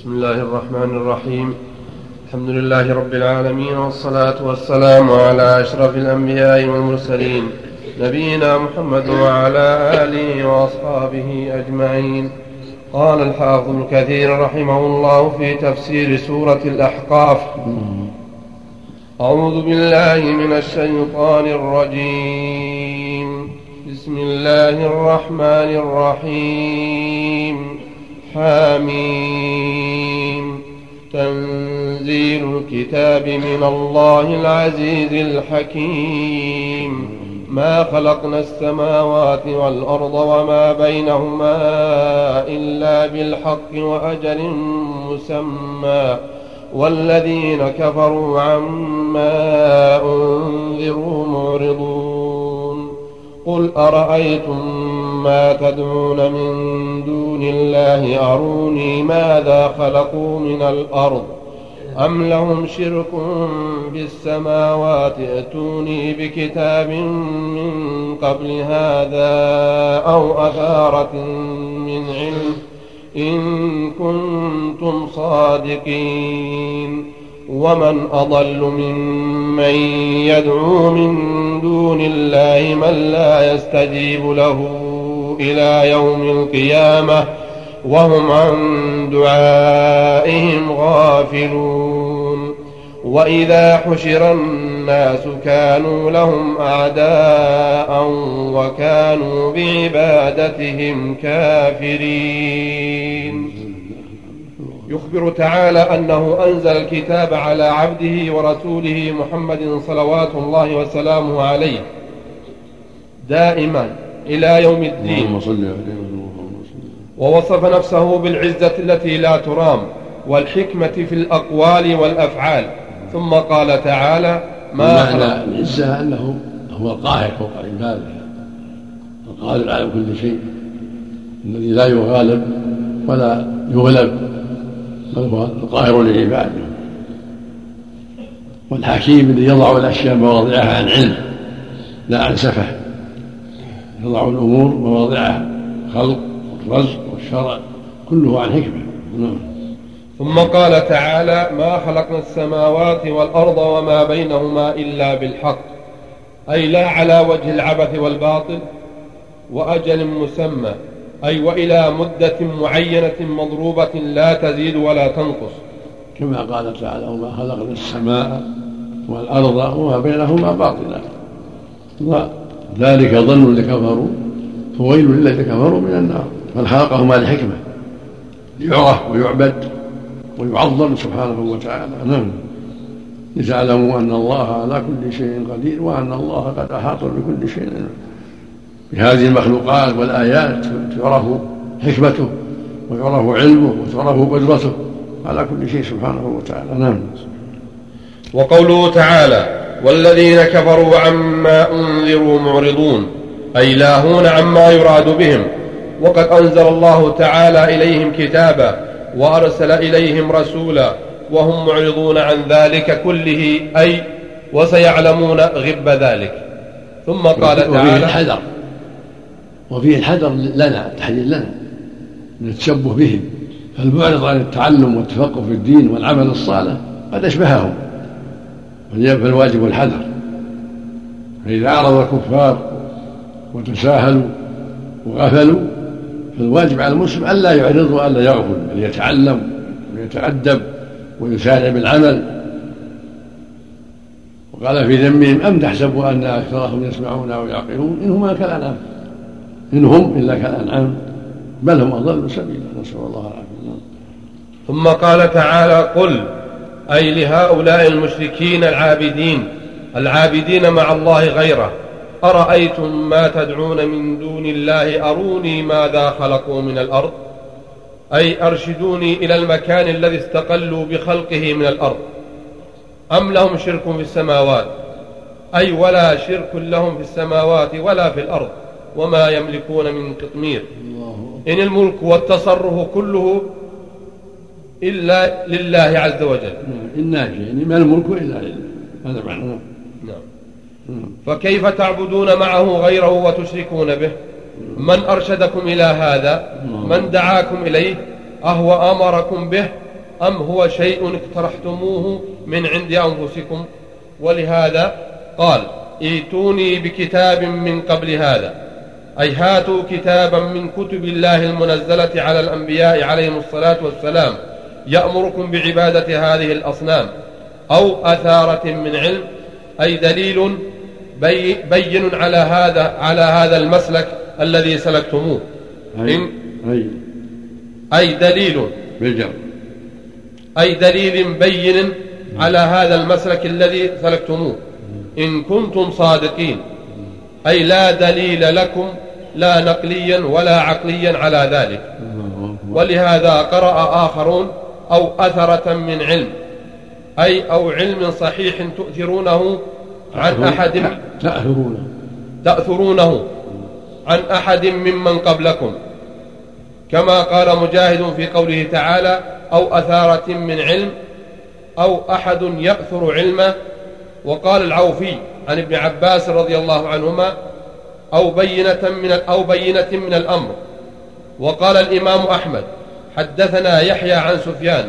بسم الله الرحمن الرحيم الحمد لله رب العالمين والصلاة والسلام على أشرف الأنبياء والمرسلين نبينا محمد وعلى آله وأصحابه أجمعين قال الحافظ الكثير رحمه الله في تفسير سورة الأحقاف أعوذ بالله من الشيطان الرجيم بسم الله الرحمن الرحيم حاميم تنزيل الكتاب من الله العزيز الحكيم. ما خلقنا السماوات والأرض وما بينهما إلا بالحق وأجل مسمى. والذين كفروا عما أنذروا معرضون. قل أرأيتم ما تدعون من دون الله أروني ماذا خلقوا من الأرض أم لهم شرك في السماوات ائتوني بكتاب من قبل هذا أو أثارة من علم إن كنتم صادقين ومن أضل ممن يدعو من دون الله من لا يستجيب له إلى يوم القيامة وهم عن دعائهم غافلون وإذا حشر الناس كانوا لهم أعداء وكانوا بعبادتهم كافرين. يخبر تعالى أنه أنزل الكتاب على عبده ورسوله محمد صلوات الله وسلامه عليه. دائما إلى يوم الدين. ووصف نفسه بالعزة التي لا ترام والحكمة في الأقوال والأفعال. ثم قال تعالى ما معنى العزة أنه هو القاهر فوق عباده القادر على كل شيء. الذي لا يغالب ولا يغلب بل هو القاهر لعباده. والحكيم الذي يضع الأشياء مواضعها عن علم لا عن سفه. يضع الأمور مواضعها خلق والرزق والشرع كله عن حكمة. نعم. ثم قال تعالى ما خلقنا السماوات والأرض وما بينهما إلا بالحق أي لا على وجه العبث والباطل وأجل مسمى أي وإلى مدة معينة مضروبة لا تزيد ولا تنقص. كما قال تعالى وما خلقنا السماء والأرض وما بينهما باطلا. ذلك ظن لكفروا فويل للذين كفروا من النار. بل خلقهما لحكمه ليعرف ويعبد ويعظم سبحانه وتعالى. نعم. لتعلموا أن الله على كل شيء قدير وأن الله قد أحاط بكل شيء بهذه المخلوقات والآيات تعرف حكمته ويعرف علمه وتعرف قدرته على كل شيء سبحانه وتعالى. نعم. وقوله تعالى والذين كفروا عما أنذروا معرضون أي لاهون عما يراد بهم. وقد أنزل الله تعالى إليهم كتابا وأرسل إليهم رسولا وهم معرضون عن ذلك كله أي وسيعلمون غب ذلك. ثم قال تعالى وفيه الحذر. وفيه الحذر لنا التحذير لنا من التشبه بهم. فالمعرض عن التعلم والتفقه في الدين والعمل الصالح قد أشبههم. فالواجب الحذر فإذا أعرض الكفار وتساهلوا وغفلوا فالواجب على المسلم ألا يعرض وألا يغفل بل يتعلم ويتأدب ويسارع بالعمل. وقال في ذمهم أم تحسبوا أن أكثرهم يسمعون أو يعقلون؟ إن هم كالأنعام. إن هم إلا كالأنعام بل هم أضل سبيلا. نسأل الله العافية. ثم قال تعالى قل أي لهؤلاء المشركين العابدين العابدين مع الله غيره. أرأيتم ما تدعون من دون الله؟ أروني ماذا خلقوا من الأرض؟ أي أرشدوني إلى المكان الذي استقلوا بخلقه من الأرض. أم لهم شرك في السماوات؟ أي ولا شرك لهم في السماوات ولا في الأرض. وما يملكون من قطمير إن الملك والتصرف كله إلا لله عز وجل. نعم يعني ما الملك إلا لله. هذا معنى. نعم. فكيف تعبدون معه غيره وتشركون به؟ من أرشدكم إلى هذا؟ من دعاكم إليه؟ أهو أمركم به؟ أم هو شيء اقترحتموه من عند أنفسكم؟ ولهذا قال ائتوني بكتاب من قبل هذا. أي هاتوا كتابا من كتب الله المنزلة على الأنبياء عليهم الصلاة والسلام. يأمركم بعبادة هذه الأصنام أو أثارة من علم أي دليل بي بين على هذا على هذا المسلك الذي سلكتموه. أي, أي, أي دليل. بالجر. أي دليل بين على هذا المسلك الذي سلكتموه. إن كنتم صادقين. أي لا دليل لكم لا نقليا ولا عقليا على ذلك. ولهذا قرأ آخرون أو أثرة من علم. أي أو علم صحيح تؤثرونه عن أحد تأثرونه تأثرونه عن أحد ممن قبلكم. كما قال مجاهد في قوله تعالى أو أثارة من علم أو أحد يأثر علمه وقال العوفي عن ابن عباس رضي الله عنهما أو بينة من أو بينة من الأمر. وقال الإمام أحمد حدثنا يحيى عن سفيان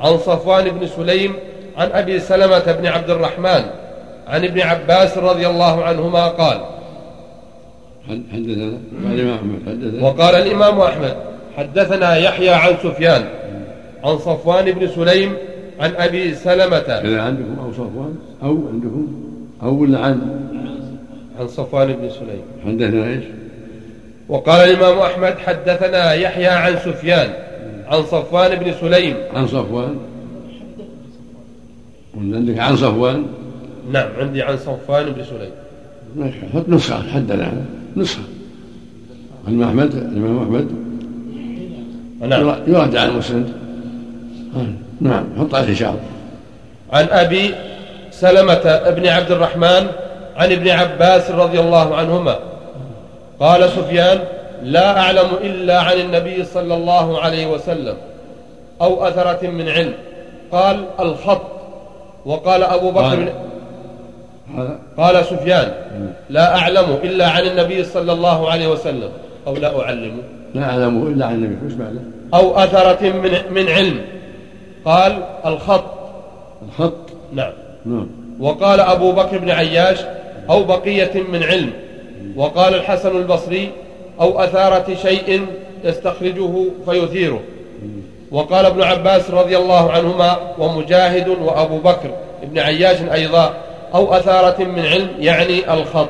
عن صفوان بن سليم عن أبي سلمة بن عبد الرحمن عن ابن عباس رضي الله عنهما قال حدثنا؟ وقال الإمام أحمد حدثنا يحيى عن سفيان عن صفوان بن سليم عن أبي سلمة. كذا عندكم أو صفوان؟ أو عندكم؟ أو ولا عن؟ عن صفوان بن سليم. حدثنا إيش؟ وقال الإمام أحمد حدثنا يحيى عن سفيان عن صفوان بن سليم. عن صفوان. عندك عن صفوان؟ نعم عندي عن صفوان بن سليم. حط نسخة حدنا نسخة. الإمام أحمد الإمام أحمد. نعم. يرد على المسند. نعم حط عليه شعر عن أبي سلمة بن عبد الرحمن عن ابن عباس رضي الله عنهما. قال سفيان لا أعلم إلا عن النبي صلى الله عليه وسلم أو أثرة من علم. قال الخط. وقال أبو بكر قال. سفيان. لا أعلم إلا عن النبي صلى الله عليه وسلم أو لا أعلمه لا أعلم إلا عن النبي. وش بعده؟ أو أثرة من, من علم. قال الخط. الخط؟ نعم. نعم. وقال أبو بكر بن عياش أو بقية من علم. وقال الحسن البصري أو أثارة شيء يستخرجه فيثيره. وقال ابن عباس رضي الله عنهما ومجاهد وأبو بكر ابن عياش أيضا أو أثارة من علم يعني الخط.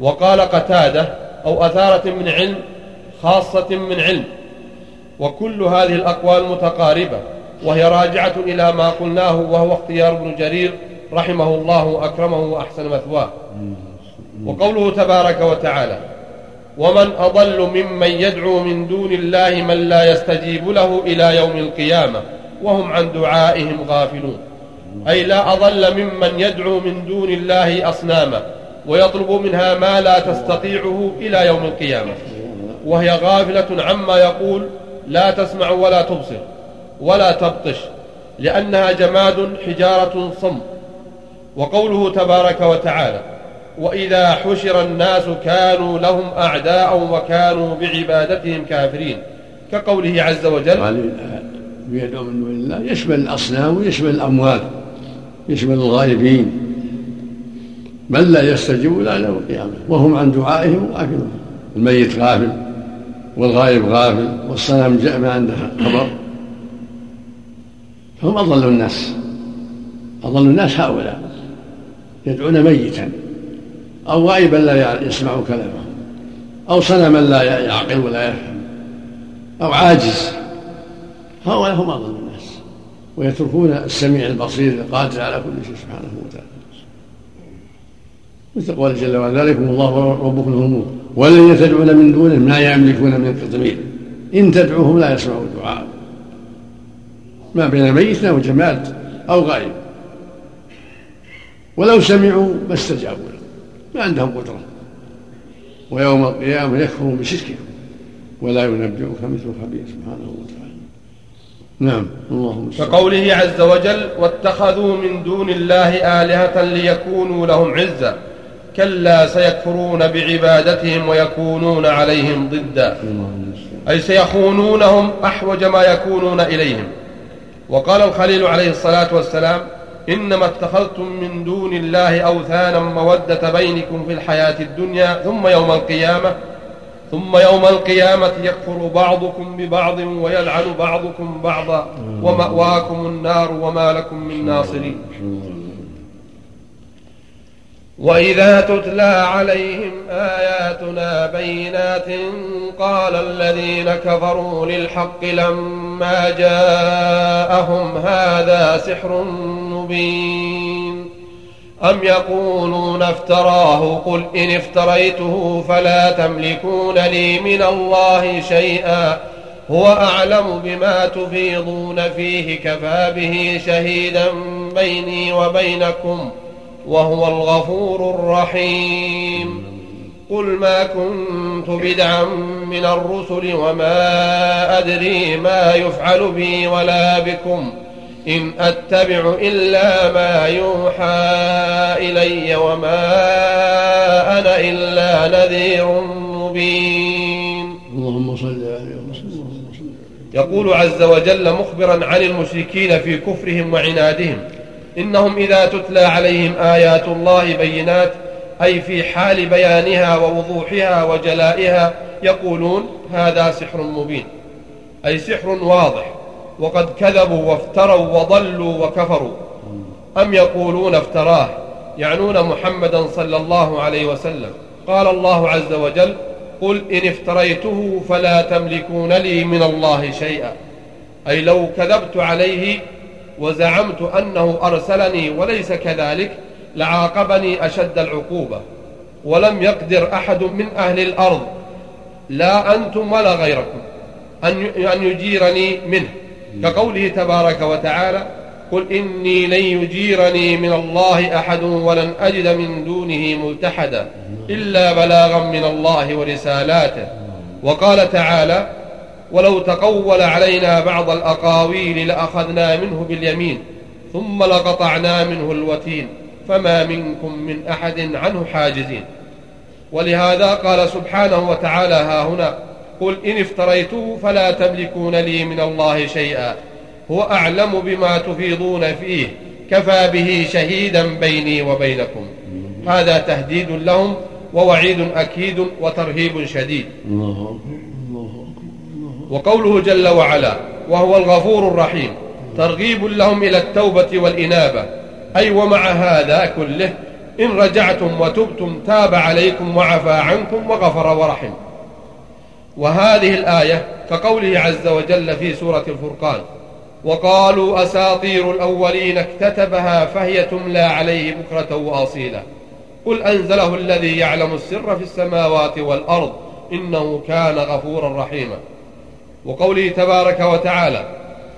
وقال قتادة أو أثارة من علم خاصة من علم. وكل هذه الأقوال متقاربة وهي راجعة إلى ما قلناه وهو اختيار ابن جرير رحمه الله أكرمه وأحسن مثواه. وقوله تبارك وتعالى ومن أضل ممن يدعو من دون الله من لا يستجيب له إلى يوم القيامة وهم عن دعائهم غافلون. أي لا أضل ممن يدعو من دون الله أصناما ويطلب منها ما لا تستطيعه إلى يوم القيامة. وهي غافلة عما يقول لا تسمع ولا تبصر ولا تبطش لأنها جماد حجارة صم. وقوله تبارك وتعالى وإذا حشر الناس كانوا لهم أعداء وكانوا بعبادتهم كافرين. كقوله عز وجل يدعو من دون الله يشمل الأصنام ويشمل الأموات يشمل الغائبين من لا يستجيب لا يوم القيامة؟ وهم عن دعائهم غافلون الميت غافل والغائب غافل والصنم جاء ما عنده خبر. فهم أضل الناس. أضل الناس هؤلاء يدعون ميتا. أو غائبا لا يسمع كلامه أو صنما لا يعقل ولا يفهم أو عاجز. هؤلاء هم أضل الناس ويتركون السميع البصير القادر على كل شيء سبحانه وتعالى. مثل قوله جل وعلا ذلكم الله ربكم الملك والذين تدعون من دونه ما يملكون من قطمير إن تدعوهم لا يسمعوا الدعاء. ما بين ميت أو جماد أو غائب. ولو سمعوا ما استجابوا ما عندهم قدرة. ويوم القيامة يكفرون بشركهم ولا ينبئك مثل خبير سبحانه وتعالى. نعم. اللهم كقوله عز وجل واتخذوا من دون الله آلهة ليكونوا لهم عزا كلا سيكفرون بعبادتهم ويكونون عليهم ضدا. أي سيخونونهم أحوج ما يكونون إليهم. وقال الخليل عليه الصلاة والسلام إنما اتخذتم من دون الله أوثانا مودة بينكم في الحياة الدنيا ثم يوم القيامة ثم يوم القيامة يكفر بعضكم ببعض ويلعن بعضكم بعضا ومأواكم النار وما لكم من ناصرين. وإذا تتلى عليهم آياتنا بينات قال الذين كفروا للحق لما جاءهم هذا سحر مبين. أم يقولون افتراه؟ قل إن افتريته فلا تملكون لي من الله شيئا. هو أعلم بما تفيضون فيه كفى به شهيدا بيني وبينكم ۖ وهو الغفور الرحيم. قل ما كنت بدعا من الرسل وما أدري ما يفعل بي ولا بكم إن أتبع إلا ما يوحى إلي وما أنا إلا نذير مبين. اللهم صل عليه وسلم. يقول عز وجل مخبرا عن المشركين في كفرهم وعنادهم إنهم إذا تتلى عليهم آيات الله بينات أي في حال بيانها ووضوحها وجلائها يقولون هذا سحر مبين. أي سحر واضح. وقد كذبوا وافتروا وضلوا وكفروا. أم يقولون افتراه؟ يعنون محمدا صلى الله عليه وسلم. قال الله عز وجل قل إن افتريته فلا تملكون لي من الله شيئا. أي لو كذبت عليه وزعمت أنه أرسلني وليس كذلك لعاقبني أشد العقوبة ولم يقدر أحد من أهل الأرض لا أنتم ولا غيركم أن يجيرني منه. كقوله تبارك وتعالى قل إني لن يجيرني من الله أحد ولن أجد من دونه ملتحدا إلا بلاغا من الله ورسالاته. وقال تعالى ولو تقول علينا بعض الأقاويل لأخذنا منه باليمين ثم لقطعنا منه الوتين. فما منكم من أحد عنه حاجزين. ولهذا قال سبحانه وتعالى ها هنا قل إن افتريته فلا تملكون لي من الله شيئا. هو أعلم بما تفيضون فيه كفى به شهيدا بيني وبينكم. هذا تهديد لهم ووعيد أكيد وترهيب شديد. وقوله جل وعلا وهو الغفور الرحيم ترغيب لهم إلى التوبة والإنابة. أي ومع هذا كله إن رجعتم وتبتم تاب عليكم وعفى عنكم وغفر ورحم. وهذه الآية كقوله عز وجل في سورة الفرقان وقالوا أساطير الأولين اكتتبها فهي تملى عليه بكرة وأصيلا. قل أنزله الذي يعلم السر في السماوات والأرض إنه كان غفورا رحيما. وقوله تبارك وتعالى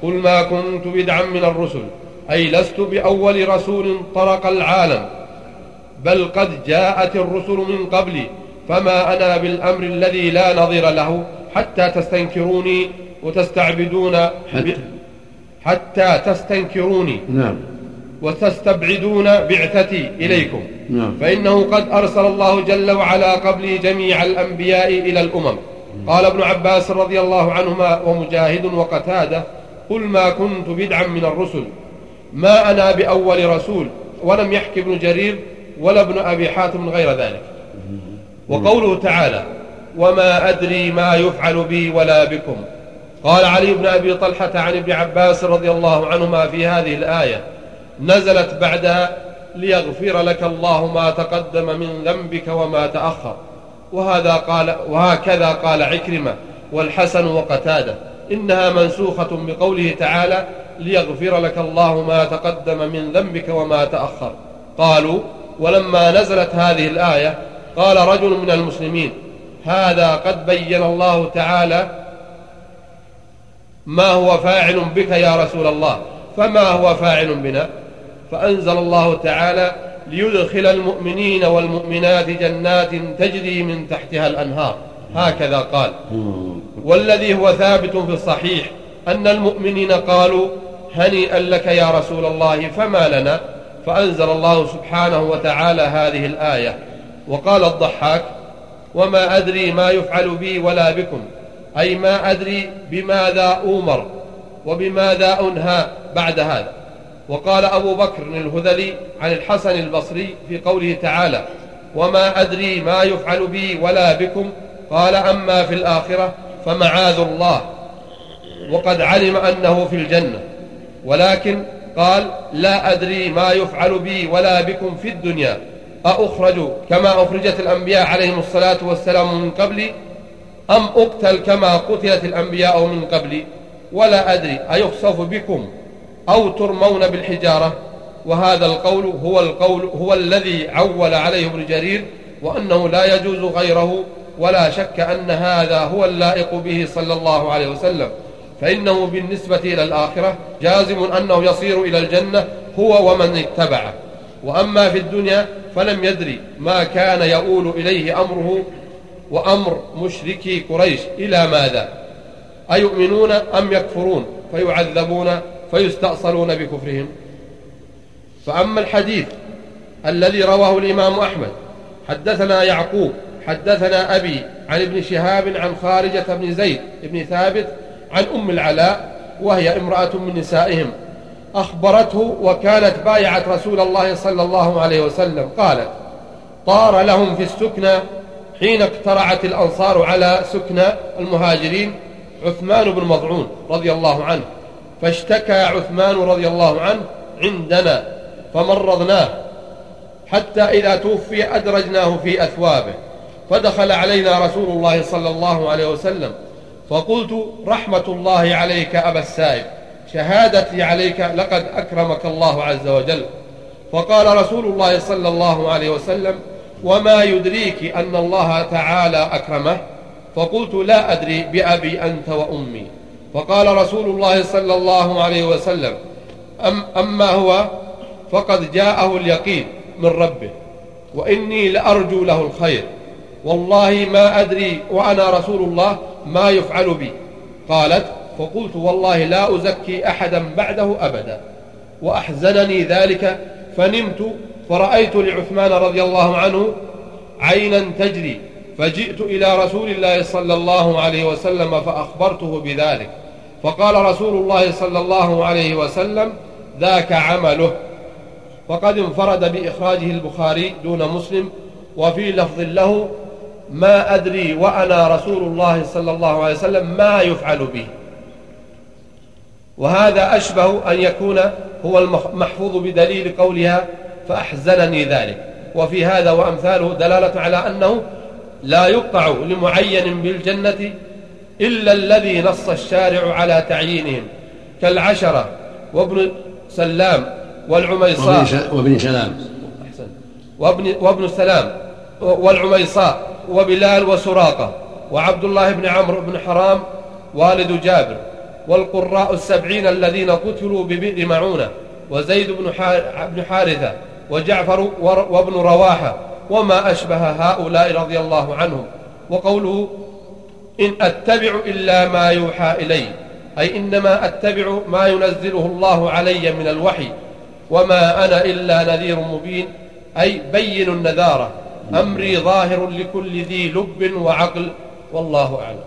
قل ما كنت بدعا من الرسل أي لست بأول رسول طرق العالم بل قد جاءت الرسل من قبلي فما أنا بالأمر الذي لا نظير له حتى تستنكروني وتستعبدون حتى, حتى تستنكروني نعم. وتستبعدون بعثتي إليكم. نعم. فإنه قد أرسل الله جل وعلا قبلي جميع الأنبياء إلى الأمم. قال ابن عباس رضي الله عنهما ومجاهد وقتادة قل ما كنت بدعا من الرسل. ما أنا بأول رسول ولم يحكي ابن جرير ولا ابن أبي حاتم غير ذلك. وقوله تعالى وما أدري ما يفعل بي ولا بكم قال علي بن أبي طلحة عن ابن عباس رضي الله عنهما في هذه الآية نزلت بعدها ليغفر لك الله ما تقدم من ذنبك وما تأخر وهذا قال وهكذا قال عكرمة والحسن وقتادة إنها منسوخة بقوله تعالى ليغفر لك الله ما تقدم من ذنبك وما تأخر. قالوا ولما نزلت هذه الآية قال رجل من المسلمين هذا قد بين الله تعالى ما هو فاعل بك يا رسول الله. فما هو فاعل بنا؟ فأنزل الله تعالى ليدخل المؤمنين والمؤمنات جنات تجري من تحتها الأنهار. هكذا قال. والذي هو ثابت في الصحيح أن المؤمنين قالوا هنيئا لك يا رسول الله فما لنا؟ فأنزل الله سبحانه وتعالى هذه الآية. وقال الضحاك وما أدري ما يفعل بي ولا بكم. أي ما أدري بماذا أومر وبماذا أنهى بعد هذا. وقال أبو بكر الهذلي عن الحسن البصري في قوله تعالى وما أدري ما يفعل بي ولا بكم. قال أما في الآخرة فمعاذ الله. وقد علم أنه في الجنة. ولكن قال لا أدري ما يفعل بي ولا بكم في الدنيا. أأخرج كما أخرجت الأنبياء عليهم الصلاة والسلام من قبلي؟ أم أقتل كما قتلت الأنبياء من قبلي؟ ولا أدري أيخسف بكم أو ترمون بالحجارة؟ وهذا القول هو القول هو الذي عول عليه ابن جرير وأنه لا يجوز غيره ولا شك أن هذا هو اللائق به صلى الله عليه وسلم. فإنه بالنسبة إلى الآخرة جازم أنه يصير إلى الجنة هو ومن اتبعه. وأما في الدنيا فلم يدري ما كان يؤول إليه أمره وأمر مشركي قريش إلى ماذا. أيؤمنون أم يكفرون فيعذبون فيستأصلون بكفرهم. فأما الحديث الذي رواه الإمام أحمد حدثنا يعقوب حدثنا أبي عن ابن شهاب عن خارجة بن زيد بن ثابت عن أم العلاء وهي امرأة من نسائهم. أخبرته وكانت بايعت رسول الله صلى الله عليه وسلم. قالت طار لهم في السكنى حين اقترعت الأنصار على سكنى المهاجرين عثمان بن مضعون رضي الله عنه. فاشتكى عثمان رضي الله عنه عندنا فمرضناه. حتى إذا توفي أدرجناه في أثوابه. فدخل علينا رسول الله صلى الله عليه وسلم. فقلت رحمة الله عليك أبا السائب شهادتي عليك لقد أكرمك الله عز وجل. فقال رسول الله صلى الله عليه وسلم وما يدريك أن الله تعالى أكرمه؟ فقلت لا أدري بأبي أنت وأمي. فقال رسول الله صلى الله عليه وسلم أم أما هو فقد جاءه اليقين من ربه وإني لأرجو له الخير. والله ما أدري وأنا رسول الله ما يفعل بي. قالت فقلت والله لا أزكي أحدا بعده أبدا. وأحزنني ذلك فنمت فرأيت لعثمان رضي الله عنه عينا تجري فجئت إلى رسول الله صلى الله عليه وسلم فأخبرته بذلك. فقال رسول الله صلى الله عليه وسلم ذاك عمله. فقد انفرد بإخراجه البخاري دون مسلم وفي لفظ له ما أدري وأنا رسول الله صلى الله عليه وسلم ما يفعل به وهذا أشبه أن يكون هو المحفوظ بدليل قولها فأحزنني ذلك. وفي هذا وأمثاله دلالة على أنه لا يقطع لمعين بالجنة إلا الذي نص الشارع على تعيينهم. كالعشرة وابن سلام والعميصاء. وابن سلام وابن, وابن سلام والعميصاء. وبلال وسراقة وعبد الله بن عمرو بن حرام والد جابر والقراء السبعين الذين قتلوا ببئر معونة وزيد بن حارثة وجعفر وابن رواحة وما أشبه هؤلاء رضي الله عنهم وقوله إن أتبع إلا ما يوحى إلي أي إنما أتبع ما ينزله الله علي من الوحي وما أنا إلا نذير مبين أي بين النذارة أمري ظاهر لكل ذي لب وعقل والله أعلم.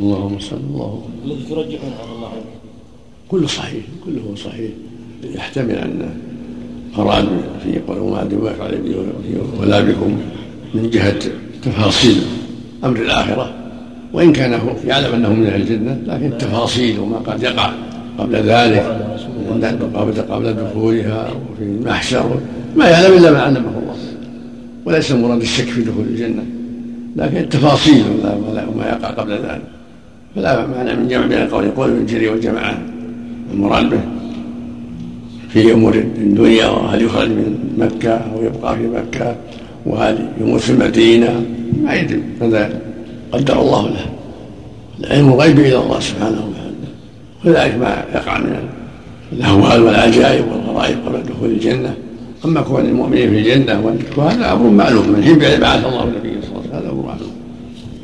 اللهم صل الله الذي ترجحون عن الله. كله صحيح كله صحيح. يحتمل أن أراد في قول وما أدري ما يفعل ولا بكم من جهة تفاصيل أمر الآخرة. وإن كان هو يعلم أنه من أهل الجنة لكن التفاصيل وما قد يقع قبل ذلك قبل قبل دخولها وفي المحشر ما يعلم إلا ما علمه الله. وليس مراد الشك في دخول الجنة لكن التفاصيل وما يقع قبل ذلك. فلا معنى من جمع بين القول قول من جري والجماعة المراد به في أمور الدنيا وهل يخرج من مكة أو يبقى في مكة وهل يموت في المدينة ما يدري. هذا قدر الله له. العلم الغيب إلى الله سبحانه وتعالى. وذلك ما يقع من الأهوال والعجائب والغرائب قبل دخول الجنة. أما كون المؤمنين في الجنة فهذا أمر معلوم من حين بعث الله النبي صلى الله عليه وسلم. هذا أمر معلوم.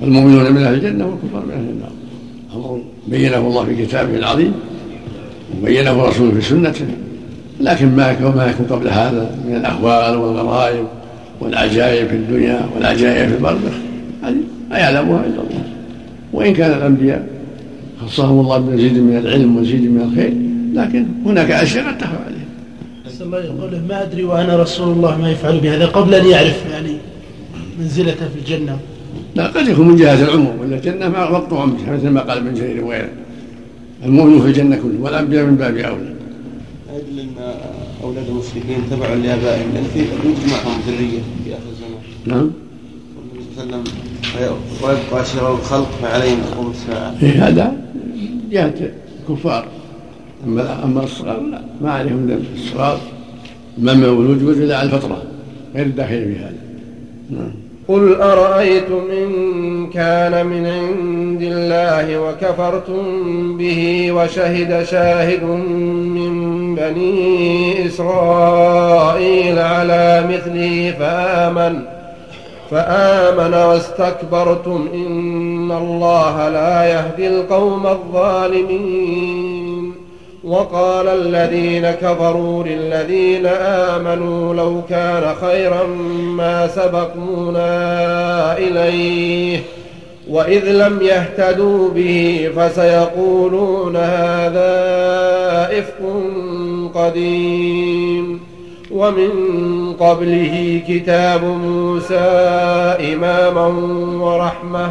المؤمنون من أهل الجنة والكفار من أهل النار. أمر بينه الله في كتابه العظيم وبينه رسوله في سنته. لكن ما ما يكون قبل هذا من الاهوال والغرائب والعجائب في الدنيا والعجائب في البرزخ. هذه لا يعلمها إلا الله. وإن كان الأنبياء خصهم الله بمزيد من العلم ومزيد من الخير لكن هناك أشياء قد تخفى عليهم أسأل الله يقول ما أدري وأنا رسول الله ما يفعل بهذا قبل أن يعرف يعني منزلته في الجنة. لا قد يكون من جهة العموم ولا الجنة مقطوع بها مثل ما قال ابن جرير وغيره. المؤمن في الجنة كله والأنبياء من باب أولى. أجل أن أولاد المشركين تبعوا لآبائهم لأن في يوجد معهم ذرية في آخر الزمان. نعم. والنبي صلى الله عليه وسلم ويبقى شرار الخلق فعليهم تقوم الساعة. إيه هذا جهة الكفار أما أما الصغار لا ما عليهم ذنب. الصغار من مولود يولد إلا على الفطرة غير الداخل في هذا. نعم. قل أرأيتم إن كان من عند الله وكفرتم به وشهد شاهد من بني إسرائيل على مثله فآمن فآمن واستكبرتم. إن الله لا يهدي القوم الظالمين. وقال الذين كفروا للذين آمنوا لو كان خيرا ما سبقونا إليه وإذ لم يهتدوا به فسيقولون هذا إفك قديم. ومن قبله كتاب موسى إماما ورحمة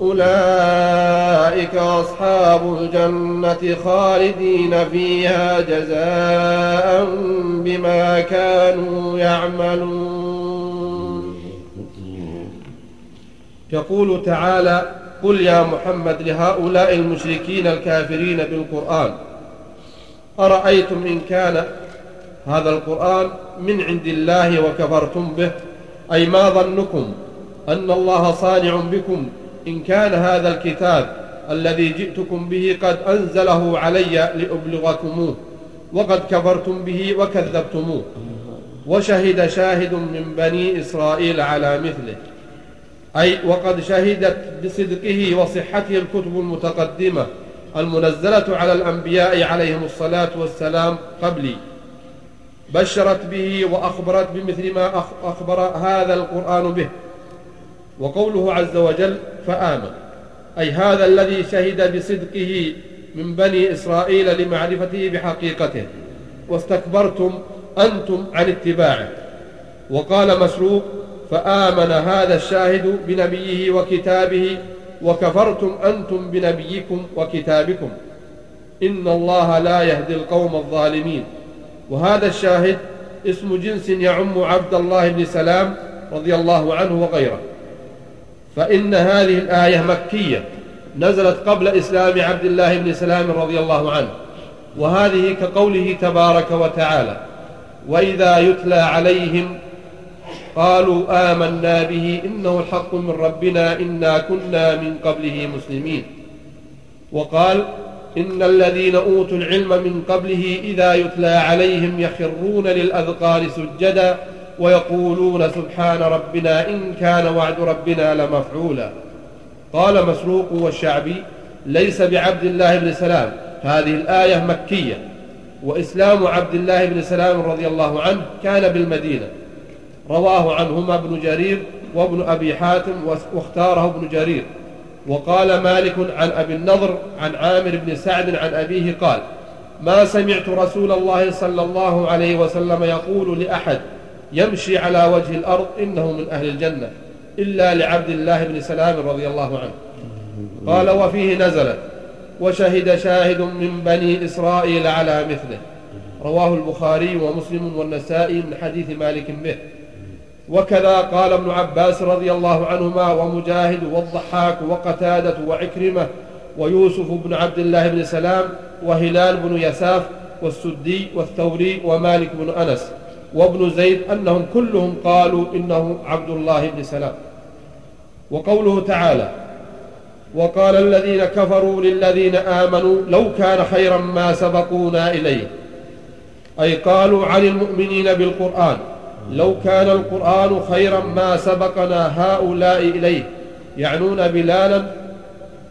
أولئك أصحاب الجنة خالدين فيها جزاء بما كانوا يعملون. يقول تعالى قل يا محمد لهؤلاء المشركين الكافرين بالقرآن. أرأيتم إن كان هذا القرآن من عند الله وكفرتم به؟ أي ما ظنكم أن الله صانع بكم إن كان هذا الكتاب الذي جئتكم به قد أنزله علي لأبلغكموه وقد كفرتم به وكذبتموه وشهد شاهد من بني إسرائيل على مثله أي وقد شهدت بصدقه وصحته الكتب المتقدمة المنزلة على الأنبياء عليهم الصلاة والسلام قبلي. بشرت به وأخبرت بمثل ما أخبر هذا القرآن به. وقوله عز وجل فآمن. أي هذا الذي شهد بصدقه من بني إسرائيل لمعرفته بحقيقته. واستكبرتم أنتم عن اتباعه. وقال مسروق فآمن هذا الشاهد بنبيه وكتابه وكفرتم أنتم بنبيكم وكتابكم. إن الله لا يهدي القوم الظالمين. وهذا الشاهد اسم جنس يعم عبد الله بن سلام رضي الله عنه وغيره. فإن هذه الآية مكية نزلت قبل إسلام عبد الله بن سلام رضي الله عنه. وهذه كقوله تبارك وتعالى وإذا يتلى عليهم قالوا آمنا به إنه الحق من ربنا إنا كنا من قبله مسلمين. وقال إن الذين أوتوا العلم من قبله إذا يتلى عليهم يخرون للأذقان سجدا ويقولون سبحان ربنا إن كان وعد ربنا لمفعولا. قال مسروق والشعبي ليس بعبد الله بن سلام. هذه الآية مكية. وإسلام عبد الله بن سلام رضي الله عنه كان بالمدينة. رواه عنهما ابن جرير وابن أبي حاتم واختاره ابن جرير. وقال مالك عن أبي النضر عن عامر بن سعد عن أبيه قال ما سمعت رسول الله صلى الله عليه وسلم يقول لأحد يمشي على وجه الأرض إنه من أهل الجنة إلا لعبد الله بن سلام رضي الله عنه. قال وفيه نزلت وشهد شاهد من بني إسرائيل على مثله. رواه البخاري ومسلم والنسائي من حديث مالك به. وكذا قال ابن عباس رضي الله عنهما ومجاهد والضحاك وقتادة وعكرمة ويوسف بن عبد الله بن سلام وهلال بن يساف والسدي والثوري ومالك بن أنس. وابن زيد أنهم كلهم قالوا إنه عبد الله بن سلام. وقوله تعالى وقال الذين كفروا للذين آمنوا لو كان خيرا ما سبقونا إليه. أي قالوا عن المؤمنين بالقرآن لو كان القرآن خيرا ما سبقنا هؤلاء إليه. يعنون بلالا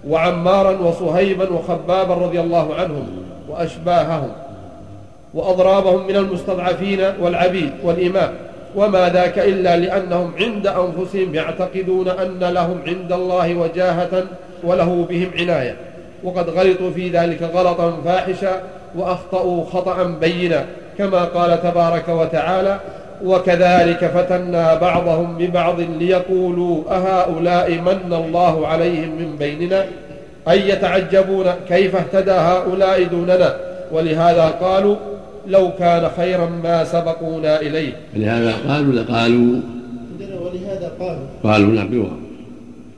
وعمارا وصهيبا وخبابا رضي الله عنهم وأشباههم. وأضرابهم من المستضعفين والعبيد والإماء وما ذاك إلا لأنهم عند أنفسهم يعتقدون أن لهم عند الله وجاهة وله بهم عناية. وقد غلطوا في ذلك غلطا فاحشا وأخطأوا خطأ بينا. كما قال تبارك وتعالى وكذلك فتنا بعضهم ببعض ليقولوا أهؤلاء من الله عليهم من بيننا؟ أي يتعجبون كيف اهتدى هؤلاء دوننا؟ ولهذا قالوا لو كان خيرا ما سبقونا إليه. ولهذا قالوا لقالوا ولهذا قالوا. قالوا نعم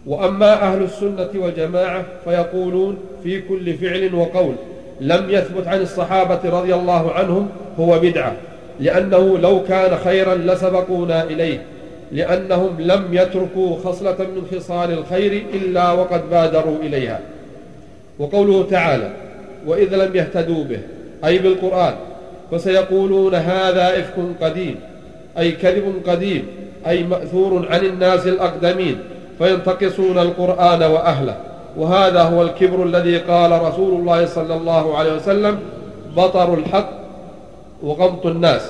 وأما أهل السنة والجماعة فيقولون في كل فعل وقول لم يثبت عن الصحابة رضي الله عنهم هو بدعة لأنه لو كان خيرا لسبقونا إليه لأنهم لم يتركوا خصلة من خصال الخير إلا وقد بادروا إليها. وقوله تعالى وإذ لم يهتدوا به أي بالقرآن فسيقولون هذا إفك قديم أي كذب قديم أي مأثور عن الناس الأقدمين فينتقصون القرآن وأهله. وهذا هو الكبر الذي قال رسول الله صلى الله عليه وسلم بطر الحق وغمط الناس.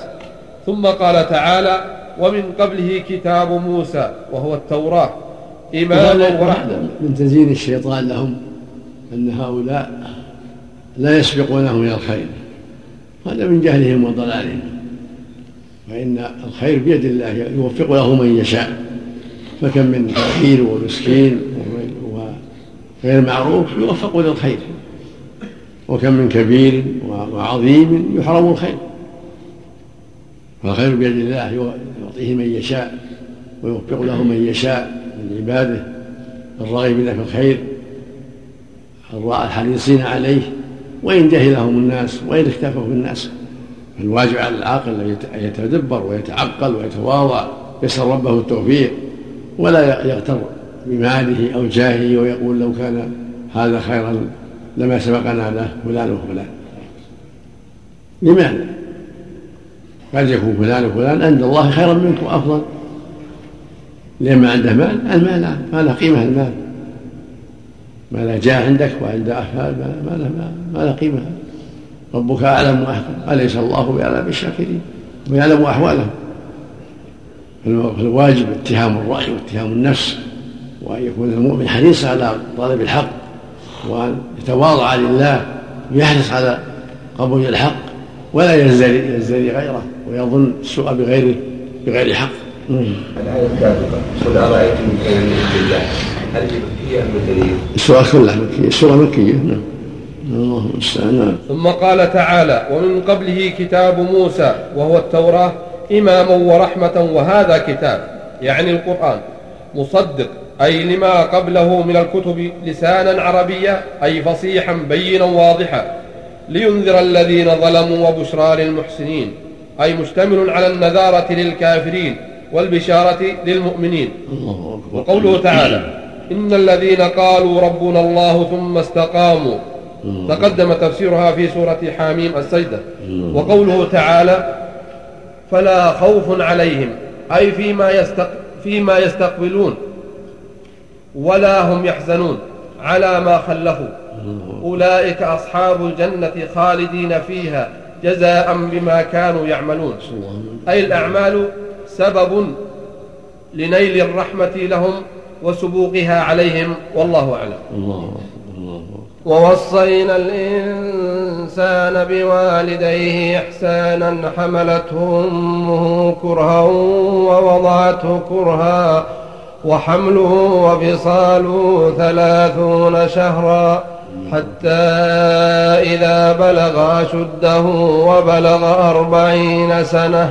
ثم قال تعالى ومن قبله كتاب موسى وهو التوراة. إماما ورحمة. من تزيين الشيطان لهم أن هؤلاء لا يسبقونهم إلى الخير. هذا من جهلهم وضلالهم. فإن الخير بيد الله يوفق له من يشاء. فكم من فقير ومسكين وغير معروف يوفق للخير. وكم من كبير وعظيم يحرم الخير. فالخير بيد الله يعطيه من يشاء ويوفق له من يشاء من عباده. الراغبين في الخير الحريصين عليه وإن جهلهم الناس وإن اختفوا في الناس. فالواجب على العاقل أن يتدبر ويتعقل ويتواضع يسأل ربه التوفيق ولا يغتر بماله أو جاهه ويقول لو كان هذا خيرا لما سبقنا له فلان وفلان. لماذا؟ قد يكون فلان وفلان عند الله خيرا منك وأفضل لما عنده مال المال ما له قيمة المال. ما لا جاء عندك وعند أحفاد ما له ما له قيمة. ربك أعلم وأحكم. أليس الله بأعلم بالشاكرين؟ ويعلم أحوالهم. فالواجب اتهام الرأي واتهام النفس وأن يكون المؤمن حريصا على طلب الحق وأن يتواضع لله ويحرص على قبول الحق ولا يزدري يزدري غيره ويظن السوء بغيره بغير حق. الآية السابقة قل أرأيتم إن الله هل هي مكية أم؟ السورة كلها مكية، السورة مكية نعم. الله المستعان نعم. ثم قال تعالى ومن قبله كتاب موسى وهو التوراة إماما ورحمة وهذا كتاب يعني القرآن مصدق أي لما قبله من الكتب لسانا عربيا أي فصيحا بينا واضحا لينذر الذين ظلموا وبشرى للمحسنين أي مشتمل على النذارة للكافرين والبشارة للمؤمنين الله أكبر وقوله تعالى إن الذين قالوا ربنا الله ثم استقاموا تقدم تفسيرها في سورة حاميم السجدة. وقوله تعالى فلا خوف عليهم أي فيما, يستق فيما يستقبلون ولا هم يحزنون على ما خلفوا. أولئك أصحاب الجنة خالدين فيها جزاء بما كانوا يعملون. أي الأعمال سبب لنيل الرحمة لهم وسبوقها عليهم والله أعلم. الله الله ووصينا الإنسان بوالديه إحسانا حملته أمه كرها ووضعته كرها وحمله وفصاله ثلاثون شهرا حتى إذا بلغ أشده وبلغ أربعين سنة.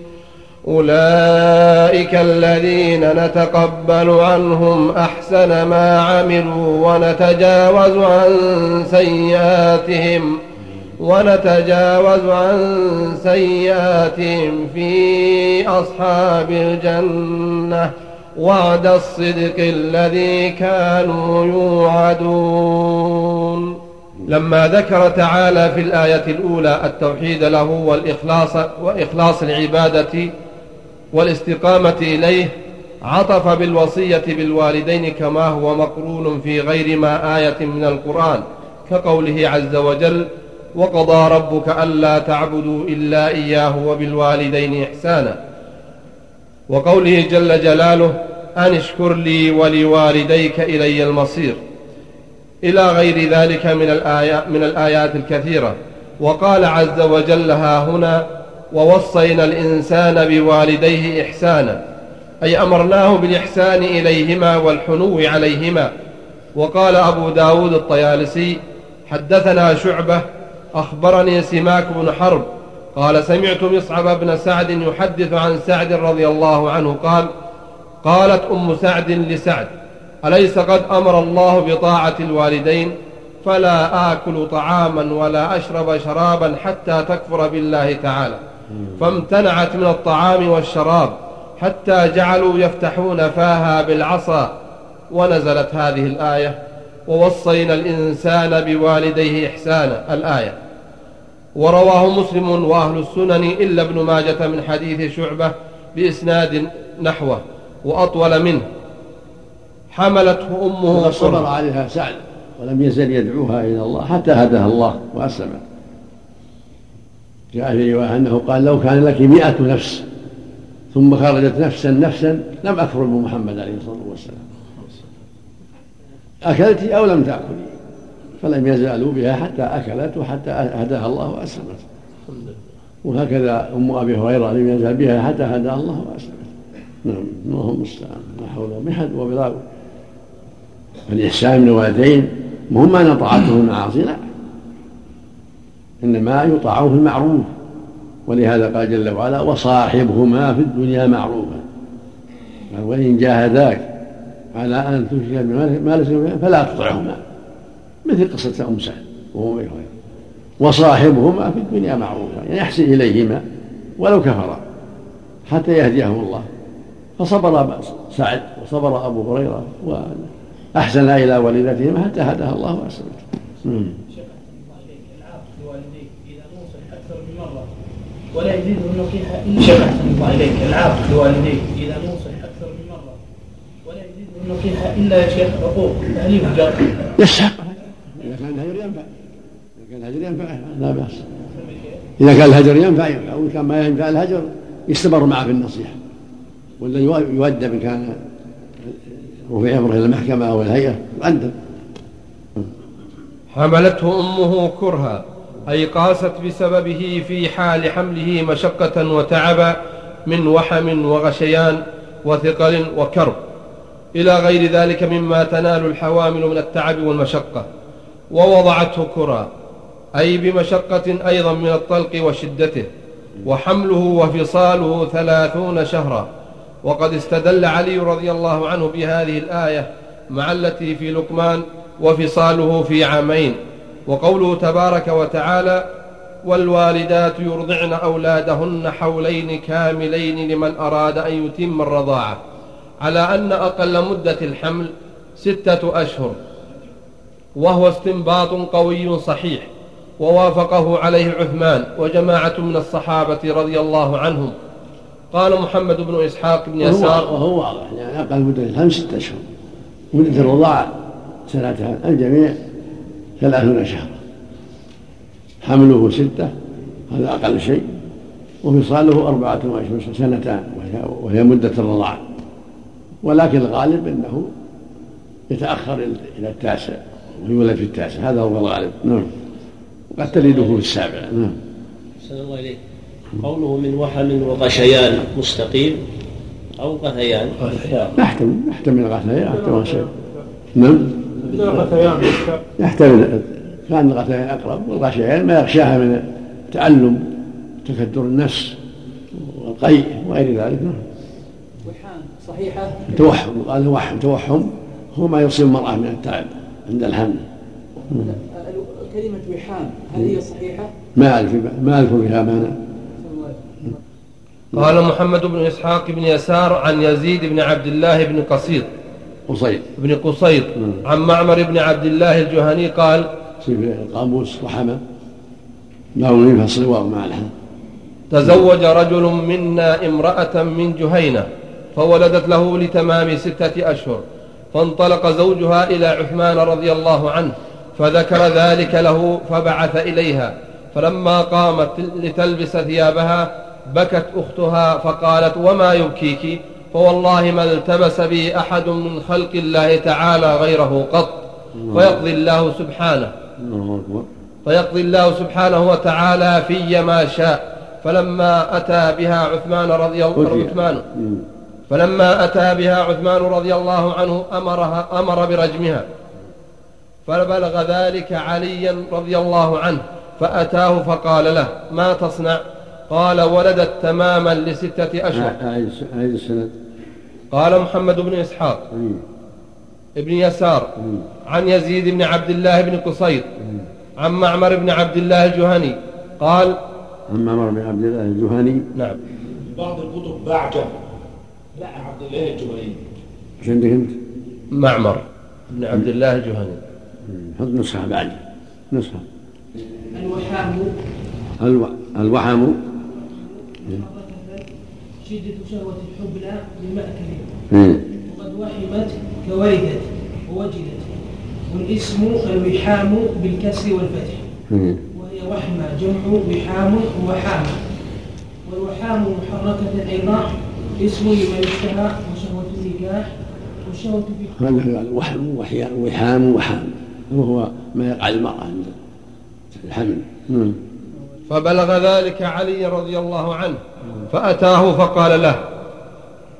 أولئك الذين نتقبل عنهم أحسن ما عملوا ونتجاوز عن سيئاتهم ونتجاوز عن سيئاتهم في أصحاب الجنة وعد الصدق الذي كانوا يوعدون. لما ذكر تعالى في الآية الأولى التوحيد له والإخلاص وإخلاص العبادة والاستقامة إليه عطف بالوصية بالوالدين كما هو مقرون في غير ما آية من القرآن كقوله عز وجل وقضى ربك ألا تعبدوا إلا إياه وبالوالدين إحسانا وقوله جل جلاله أن اشكر لي ولوالديك إلي المصير إلى غير ذلك من الآيات, من الآيات الكثيرة. وقال عز وجل ها هنا ووصينا الإنسان بوالديه إحسانا أي أمرناه بالإحسان إليهما والحنو عليهما. وقال أبو داود الطيالسي حدثنا شعبة أخبرني سماك بن حرب قال سمعت مصعب بن سعد يحدث عن سعد رضي الله عنه قال قالت أم سعد لسعد أليس قد أمر الله بطاعة الوالدين؟ فلا آكل طعاما ولا أشرب شرابا حتى تكفر بالله تعالى. فامتنعت من الطعام والشراب حتى جعلوا يفتحون فاها بالعصا. ونزلت هذه الآية ووصينا الإنسان بوالديه إحسانا. الآية. ورواه مسلم وأهل السنن إلا ابن ماجة من حديث شعبة بإسناد نحوه وأطول منه. حملته أمه صبر عليها سعد ولم يزل يدعوها إلى الله حتى هداها الله وأسلمت. جاء في رواية أنه قال لو كان لك مئة نفس ثم خرجت نفسا نفسا لم أكفر بمحمد عليه الصلاة والسلام. أكلت أو لم تأكلي فلم يزالوا بها حتى أكلت وحتى هداها الله وأسلمت. وهكذا أم أبي هريرة لم يزال بها حتى هداها الله وأسلمت. نعم الله المستعان لا حول ولا قوة الإحسان من الوالدين مهم أن طاعته المعاصي لا. إنما يطاع في المعروف ولهذا قال جل وعلا وصاحبهما في الدنيا معروفا. وإن جاهداك على أن تشرك ما ليس فلا تطعهما. مثل قصة أم سعد وهو وصاحبهما في الدنيا معروفا. يعني أحسن إليهما ولو كفرا حتى يهديهم الله. فصبر سعد وصبر أبو هريرة وأحسن إلى والدتهما حتى هداها الله وأسلمت ولا يزيد النصيحة إلا شبه الله إليك. العاق لوالديك إذا نصح أكثر من مرة. ولا يزيد النصيحة إلا يا شيخ عقوق تأليف جار يستحق إذا كان الهجر ينفع. إذا كان الهجر ينفع لا بأس. إذا كان الهجر ينفع ينفع وإن كان ما ينفع الهجر يستمر معه في النصيحة. ولا يؤدب إن كان رفع أمره إلى المحكمة أو الهيئة يؤدب. حملته أمه كرها. أي قاست بسببه في حال حمله مشقة وتعبا من وحم وغشيان وثقل وكرب. إلى غير ذلك مما تنال الحوامل من التعب والمشقة. ووضعته كرا أي بمشقة أيضا من الطلق وشدته. وحمله وفصاله ثلاثون شهرا. وقد استدل علي رضي الله عنه بهذه الآية مع التي في لقمان وفصاله في عامين. وقوله تبارك وتعالى والوالدات يرضعن أولادهن حولين كاملين لمن أراد أن يتم الرضاعة على أن أقل مدة الحمل ستة أشهر. وهو استنباط قوي صحيح ووافقه عليه عثمان وجماعة من الصحابة رضي الله عنهم. قال محمد بن إسحاق بن يسار وهو واضح يعني أقل مدة الحمل ستة أشهر. مدة الرضاعة سنتان الجميع ثلاثون شهرا حمله ستة هذا أقل شيء. وفصاله أربعة أشهر سنتان وهي مدة الرضاعة ولكن الغالب أنه يتأخر إلى التاسع ويولد في التاسع. هذا هو الغالب. نعم. وقد تلده في السابع. نعم. الله إليك قوله من وحم وغشيان مستقيم أو غثيان. يحتمل يحتمل غثيان. يحتمل شيء نعم. يحتمل كان الغثيان أقرب والغشيان ما يغشاها من تعلم تكدر النفس والقيء وغير ذلك. نعم وحام صحيحة؟ توحم قال توحم توحم هو ما يصيب المرأة من التعب عند الحمل كلمة وحام هل هي صحيحة؟ ما ألف ما ألف بها مانع قال محمد بن إسحاق بن يسار عن يزيد بن عبد الله بن قصيد. قصيد. بن قصيد. عن معمر بن عبد الله الجهني قال في القاموس رحمه له يفصل واو مع الحمد تزوج رجل منا امرأة من جهينة فولدت له لتمام ستة أشهر فانطلق زوجها إلى عثمان رضي الله عنه فذكر ذلك له فبعث إليها. فلما قامت لتلبس ثيابها بكت أختها فقالت وما يبكيك؟ فوالله ما التبس بي أحد من خلق الله تعالى غيره قط. فيقضي الله سبحانه. فيقضي الله سبحانه وتعالى في ما شاء. فلما أتى بها عثمان رضي الله عثمان. فلما أتى بها عثمان رضي الله عنه أمرها أمر برجمها. فبلغ ذلك عليا رضي الله عنه. فأتاه فقال له ما تصنع؟ قال ولدت تماما لستة أشهر. أعيد السند قال محمد بن إسحاق. ابن يسار. عن يزيد بن عبد الله بن قصيد. عن معمر بن عبد الله الجهني. قال عن معمر بن عبد الله الجهني. نعم. بعض الكتب بعجم لا عبد الله الجهني. إيش عندك أنت؟ معمر بن عبد الله الجهني. حط نسخة بعد. نسخة الوحام ألو... الوحم شدة شهوة الحبلى بمأكل. إيه. وقد وحمت كويدت ووجدت والاسم الوحام بالكسر والفتح. وهي وحمة جمع وحام ووحام والوحام محركة أيضا. اسم لما يشتهى وشهوة النكاح والشهوة في وحم وحيان وحام وحام. وهو ما يقع المرأة عند الحمل. نعم فبلغ ذلك علي رضي الله عنه فأتاه فقال له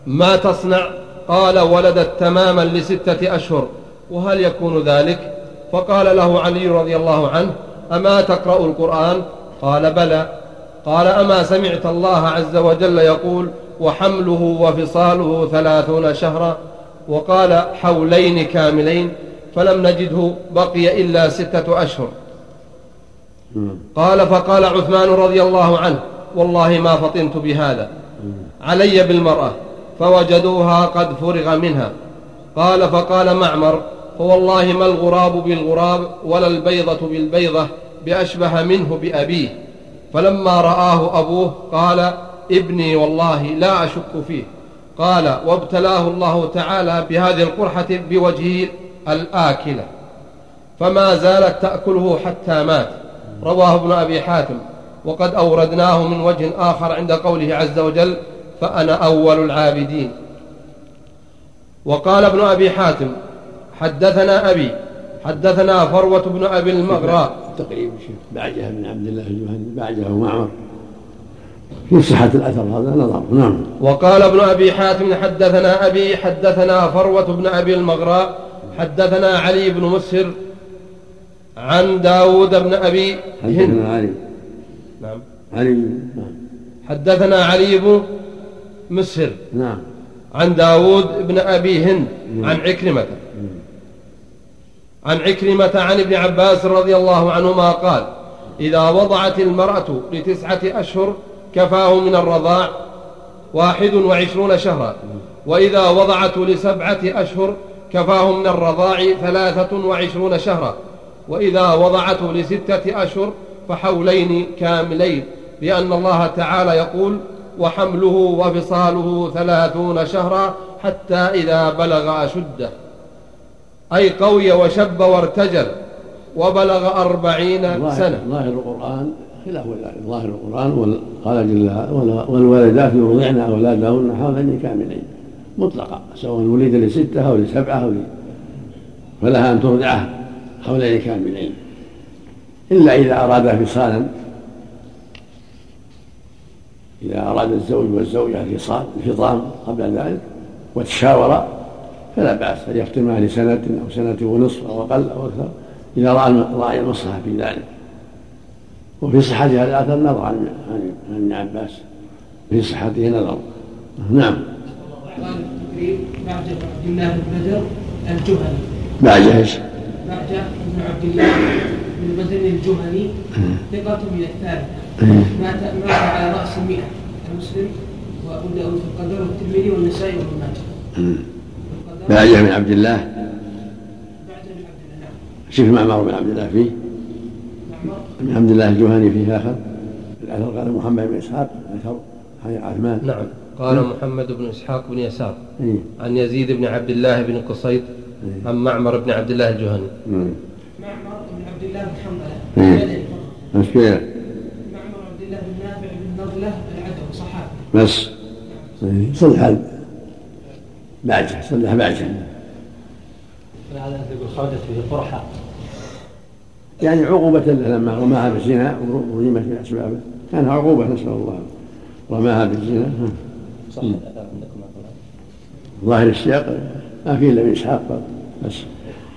ما تصنع؟ قال ولدت تماما لستة أشهر وهل يكون ذلك؟ فقال له علي رضي الله عنه أما تقرأ القرآن؟ قال بلى. قال أما سمعت الله عز وجل يقول وحمله وفصاله ثلاثون شهرا؟ وقال حولين كاملين فلم نجده بقي إلا ستة أشهر. قال فقال عثمان رضي الله عنه والله ما فطنت بهذا علي بالمرأة فوجدوها قد فرغ منها. قال فقال معمر فوالله ما الغراب بالغراب ولا البيضة بالبيضة بأشبه منه بأبيه. فلما رآه أبوه قال ابني والله لا أشك فيه. قال وابتلاه الله تعالى بهذه القرحة بوجهه الآكلة فما زالت تأكله حتى مات. رواه ابن أبي حاتم. وقد أوردناه من وجه آخر عند قوله عز وجل فأنا أول العابدين وقال ابن أبي حاتم حدثنا أبي حدثنا فروة بن أبي المغراء تقريبا شيخ بعجه بن عبد الله الجهني بعجه ومعمر في صحة الأثر هذا نظر نعم. وقال ابن أبي حاتم حدثنا أبي حدثنا فروة بن أبي المغراء حدثنا علي بن مسهر عن داود بن أبي هند. علي نعم. علي. نعم حدثنا علي بن مسهر. نعم. عن داود بن أبي هند. عن عكرمة. عن عكرمة عن ابن عباس رضي الله عنهما قال إذا وضعت المرأة لتسعة أشهر كفاه من الرضاع واحد وعشرون شهرا وإذا وضعت لسبعة أشهر كفاه من الرضاع ثلاثة وعشرون شهرا. وإذا وضعته لستة أشهر فحولين كاملين لأن الله تعالى يقول وحمله وفصاله ثلاثون شهرا حتى إذا بلغ أشده أي قوي وشب وارتجل وبلغ أربعين سنة. ظاهر القرآن خلاف ذلك. ظاهر القرآن قال جل والوالدات يرضعن أولادهن حولين كاملين. مطلقا سواء ولد لستة أو لسبعة أو فلها أن ترضعه. حولين كاملين إلا إذا أراد فصالا إذا أراد الزوج والزوجة فصال الفطام قبل ذلك وتشاورا فلا بأس أن يختمها لسنة أو سنة ونصف أو أقل أو أكثر إذا رأى رأى المصلحة في ذلك. وفي صحة هذا الأثر نظر عن ابن عباس. في صحته نظر. نعم. بعد عبد الله بن بدر الجهني إيش؟ بعد بن عبد الله بن بدر الجهني ثقة من الثالث. مات مات على رأس المئة كمسلم وأبو داود في القدر والترمذي والنسائي وابن ماجه. بعجة بن عبد الله؟ بعد بن عبد الله. شوف معمر بن عبد الله فيه؟ معمر؟ بن عبد الله الجهني فيه آخر؟ الأثر قال محمد بن إسحاق أثر. عن عثمان. نعم. قال محمد بن إسحاق بن يسار. إيه. عن يزيد بن عبد الله بن قصيد عن معمر بن عبد الله الجهني. مم. معمر بن عبد الله بن فقط. مشكلة معمر عبد الله بن نافع بن العدوي صحابي. بس. إيه. صلح بعجة صلح بعجة هذا يقول خرجت به قرحه يعني عقوبة له لما رماها بالزنا ورمت من أسبابه. كان عقوبة نسأل الله. رماها بالزنا صح. ظاهر السياق ما فيه إلا من إسحاق. فقط. بس.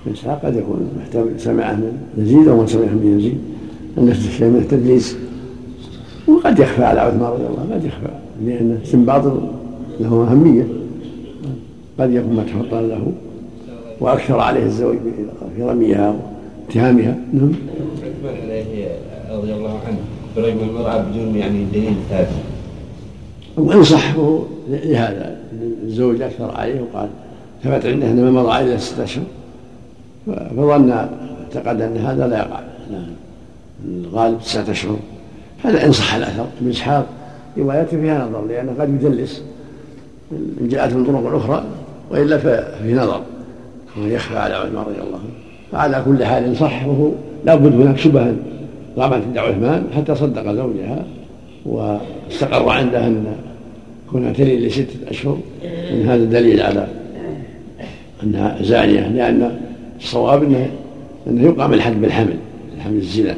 من إسحاق قد يكون محتمل سمعه من يزيد أو من سمعه من يزيد. أن الشيء من التدليس. وقد يخفى على عثمان رضي الله عنه قد يخفى. لأن استنباط له أهمية. قد يكون متفطنا له. وأكثر عليه الزوج في رميها واتهامها. نعم. عثمان عليه رضي الله عنه برجم المرأة بدون يعني دليل ثابت. وإن صح لهذا. الزوج أكثر عليه وقال ثبت عنده أن ما مضى عليه ستة أشهر فظن اعتقد أن هذا لا يقع. نعم. الغالب تسعة أشهر هذا إن صح الأثر. ابن إسحاق روايته فيها نظر لأنه قد يدلس. إن جاءت من طرق أخرى وإلا ففي نظر. ويخفى على عثمان رضي الله عنه. فعلى كل حال إن صح فهو لابد هناك شبهة قامت عند عثمان حتى صدق زوجها واستقر عنده أن كونها تلي لستة أشهر أن هذا دليل على أنها زانية لأن الصواب أنه أنه يقام الحد بالحمل الحمل الزنا.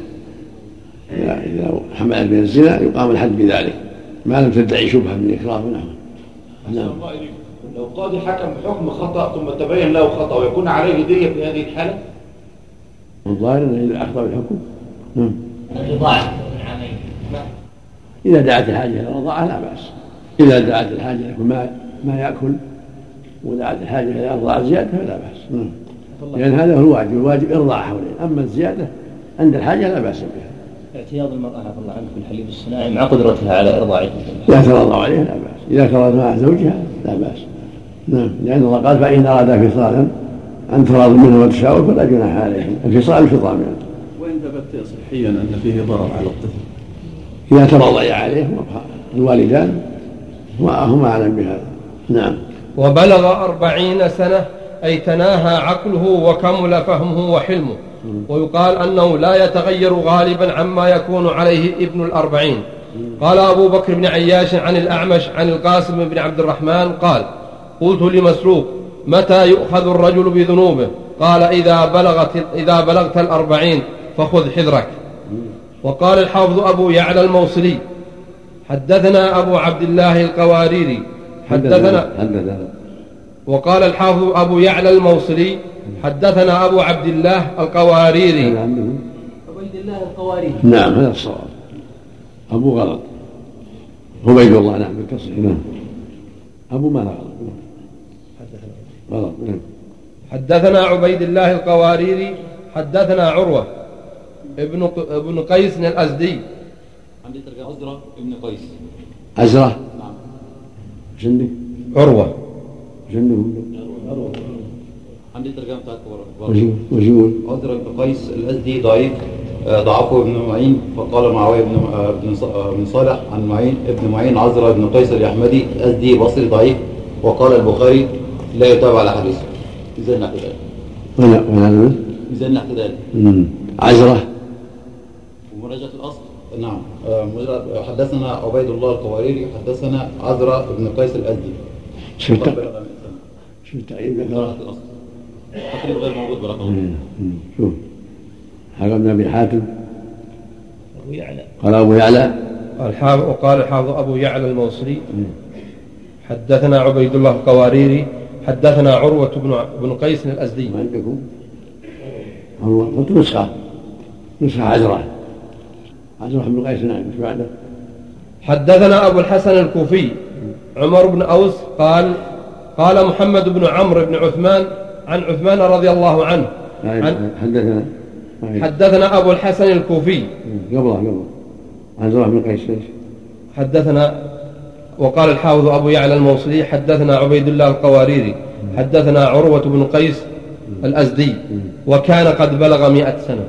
إذا إذا حملت من الزنا يقام الحد بذلك. ما لم تدعي شبهة من إكراه نعم. إليكم. لو قاضي حكم بحكم خطأ ثم تبين له خطأ ويكون عليه دية في هذه الحالة؟ والظاهر أنه إذا أخطأ بالحكم. نعم. عامين. إذا دعت الحاجة إلى الرضاعة لا بأس. إذا دعت الحاجة ما ما يأكل. ودعت الحاجة إلى إرضاع زيادة فلا بأس. نعم. لأن هذا هو الواجب. الواجب إرضاع حولين أما الزيادة عند الحاجة لا بأس بها. اعتياض المرأة عفى الله عنك في الحليب الصناعي مع قدرتها على إرضاعه إذا ترضى عليها لا بأس. إذا ترضى مع زوجها لا بأس. نعم. لأن الله قال فإن أرادا فصالا عن تراض منه وتشاور فلا جناح عليهم. الفصال الفطام يعني. وإن ثبت صحيا أن فيه ضرر على الطفل. إذا ترضي عليه الوالدان هما أعلم بهذا. نعم. وبلغ أربعين سنة أي تناهى عقله وكمل فهمه وحلمه. ويقال أنه لا يتغير غالبا عما يكون عليه ابن الأربعين. قال أبو بكر بن عياش عن الأعمش عن القاسم بن عبد الرحمن قال قلت لمسروق متى يؤخذ الرجل بذنوبه؟ قال إذا بلغت إذا بلغت الأربعين فخذ حذرك. وقال الحافظ أبو يعلى الموصلي حدثنا أبو عبد الله القواريري حدثنا حدثنا وقال الحافظ أبو يعلى الموصلي حدثنا أبو عبد الله القواريري. عبيد الله القواري نعم هذا الصواب. أبو غلط. عبيد الله نعم بالكسر نعم. أبو ما غلط. غلط نعم. حدثنا عبيد الله القواريري حدثنا عروة ابن ابن قيس الأزدي. عندي ترجمة عزرة ابن قيس. عزرة عندك؟ عروة إيش عندك؟ عندي ترجمة بتاعت يقول؟ عزرة بن قيس الأزدي ضعيف. آه، ضعفه ابن معين. فقال معاوية بن آه، بن آه، صالح عن معين ابن معين عزرة بن قيس الأحمدي أزدي بصري ضعيف. وقال البخاري لا يتابع على حديثه. ميزان الاعتدال أنا ميزان الاعتدال أمم. نعم. آه، حدثنا عبيد الله القواريري حدثنا عزرة بن قيس الأزدي؟ مراجعة الأصل تقريبا غير موجود برقم. شوف حكم بن أبي حاتم. أبو يعلى. قال أبو يعلى. الحافظ وقال الحافظ أبو يعلى الموصلي. حدثنا عبيد الله القواريري حدثنا عروة بن بن قيس الأزدي. ما عندكم؟ الله قلت نسخة. نسخة عزرة بن قيس نعم إيش بعده؟ حدثنا أبو الحسن الكوفي عمر بن أوس قال قال محمد بن عمرو بن عثمان عن عثمان رضي الله عنه. عن حدثنا. حدثنا أبو الحسن الكوفي. قبله قبله. عن زرع بن قيس؟ حدثنا وقال الحافظ أبو يعلى الموصلي حدثنا عبيد الله القواريري حدثنا عروة بن قيس الأزدي وكان قد بلغ مئة سنة.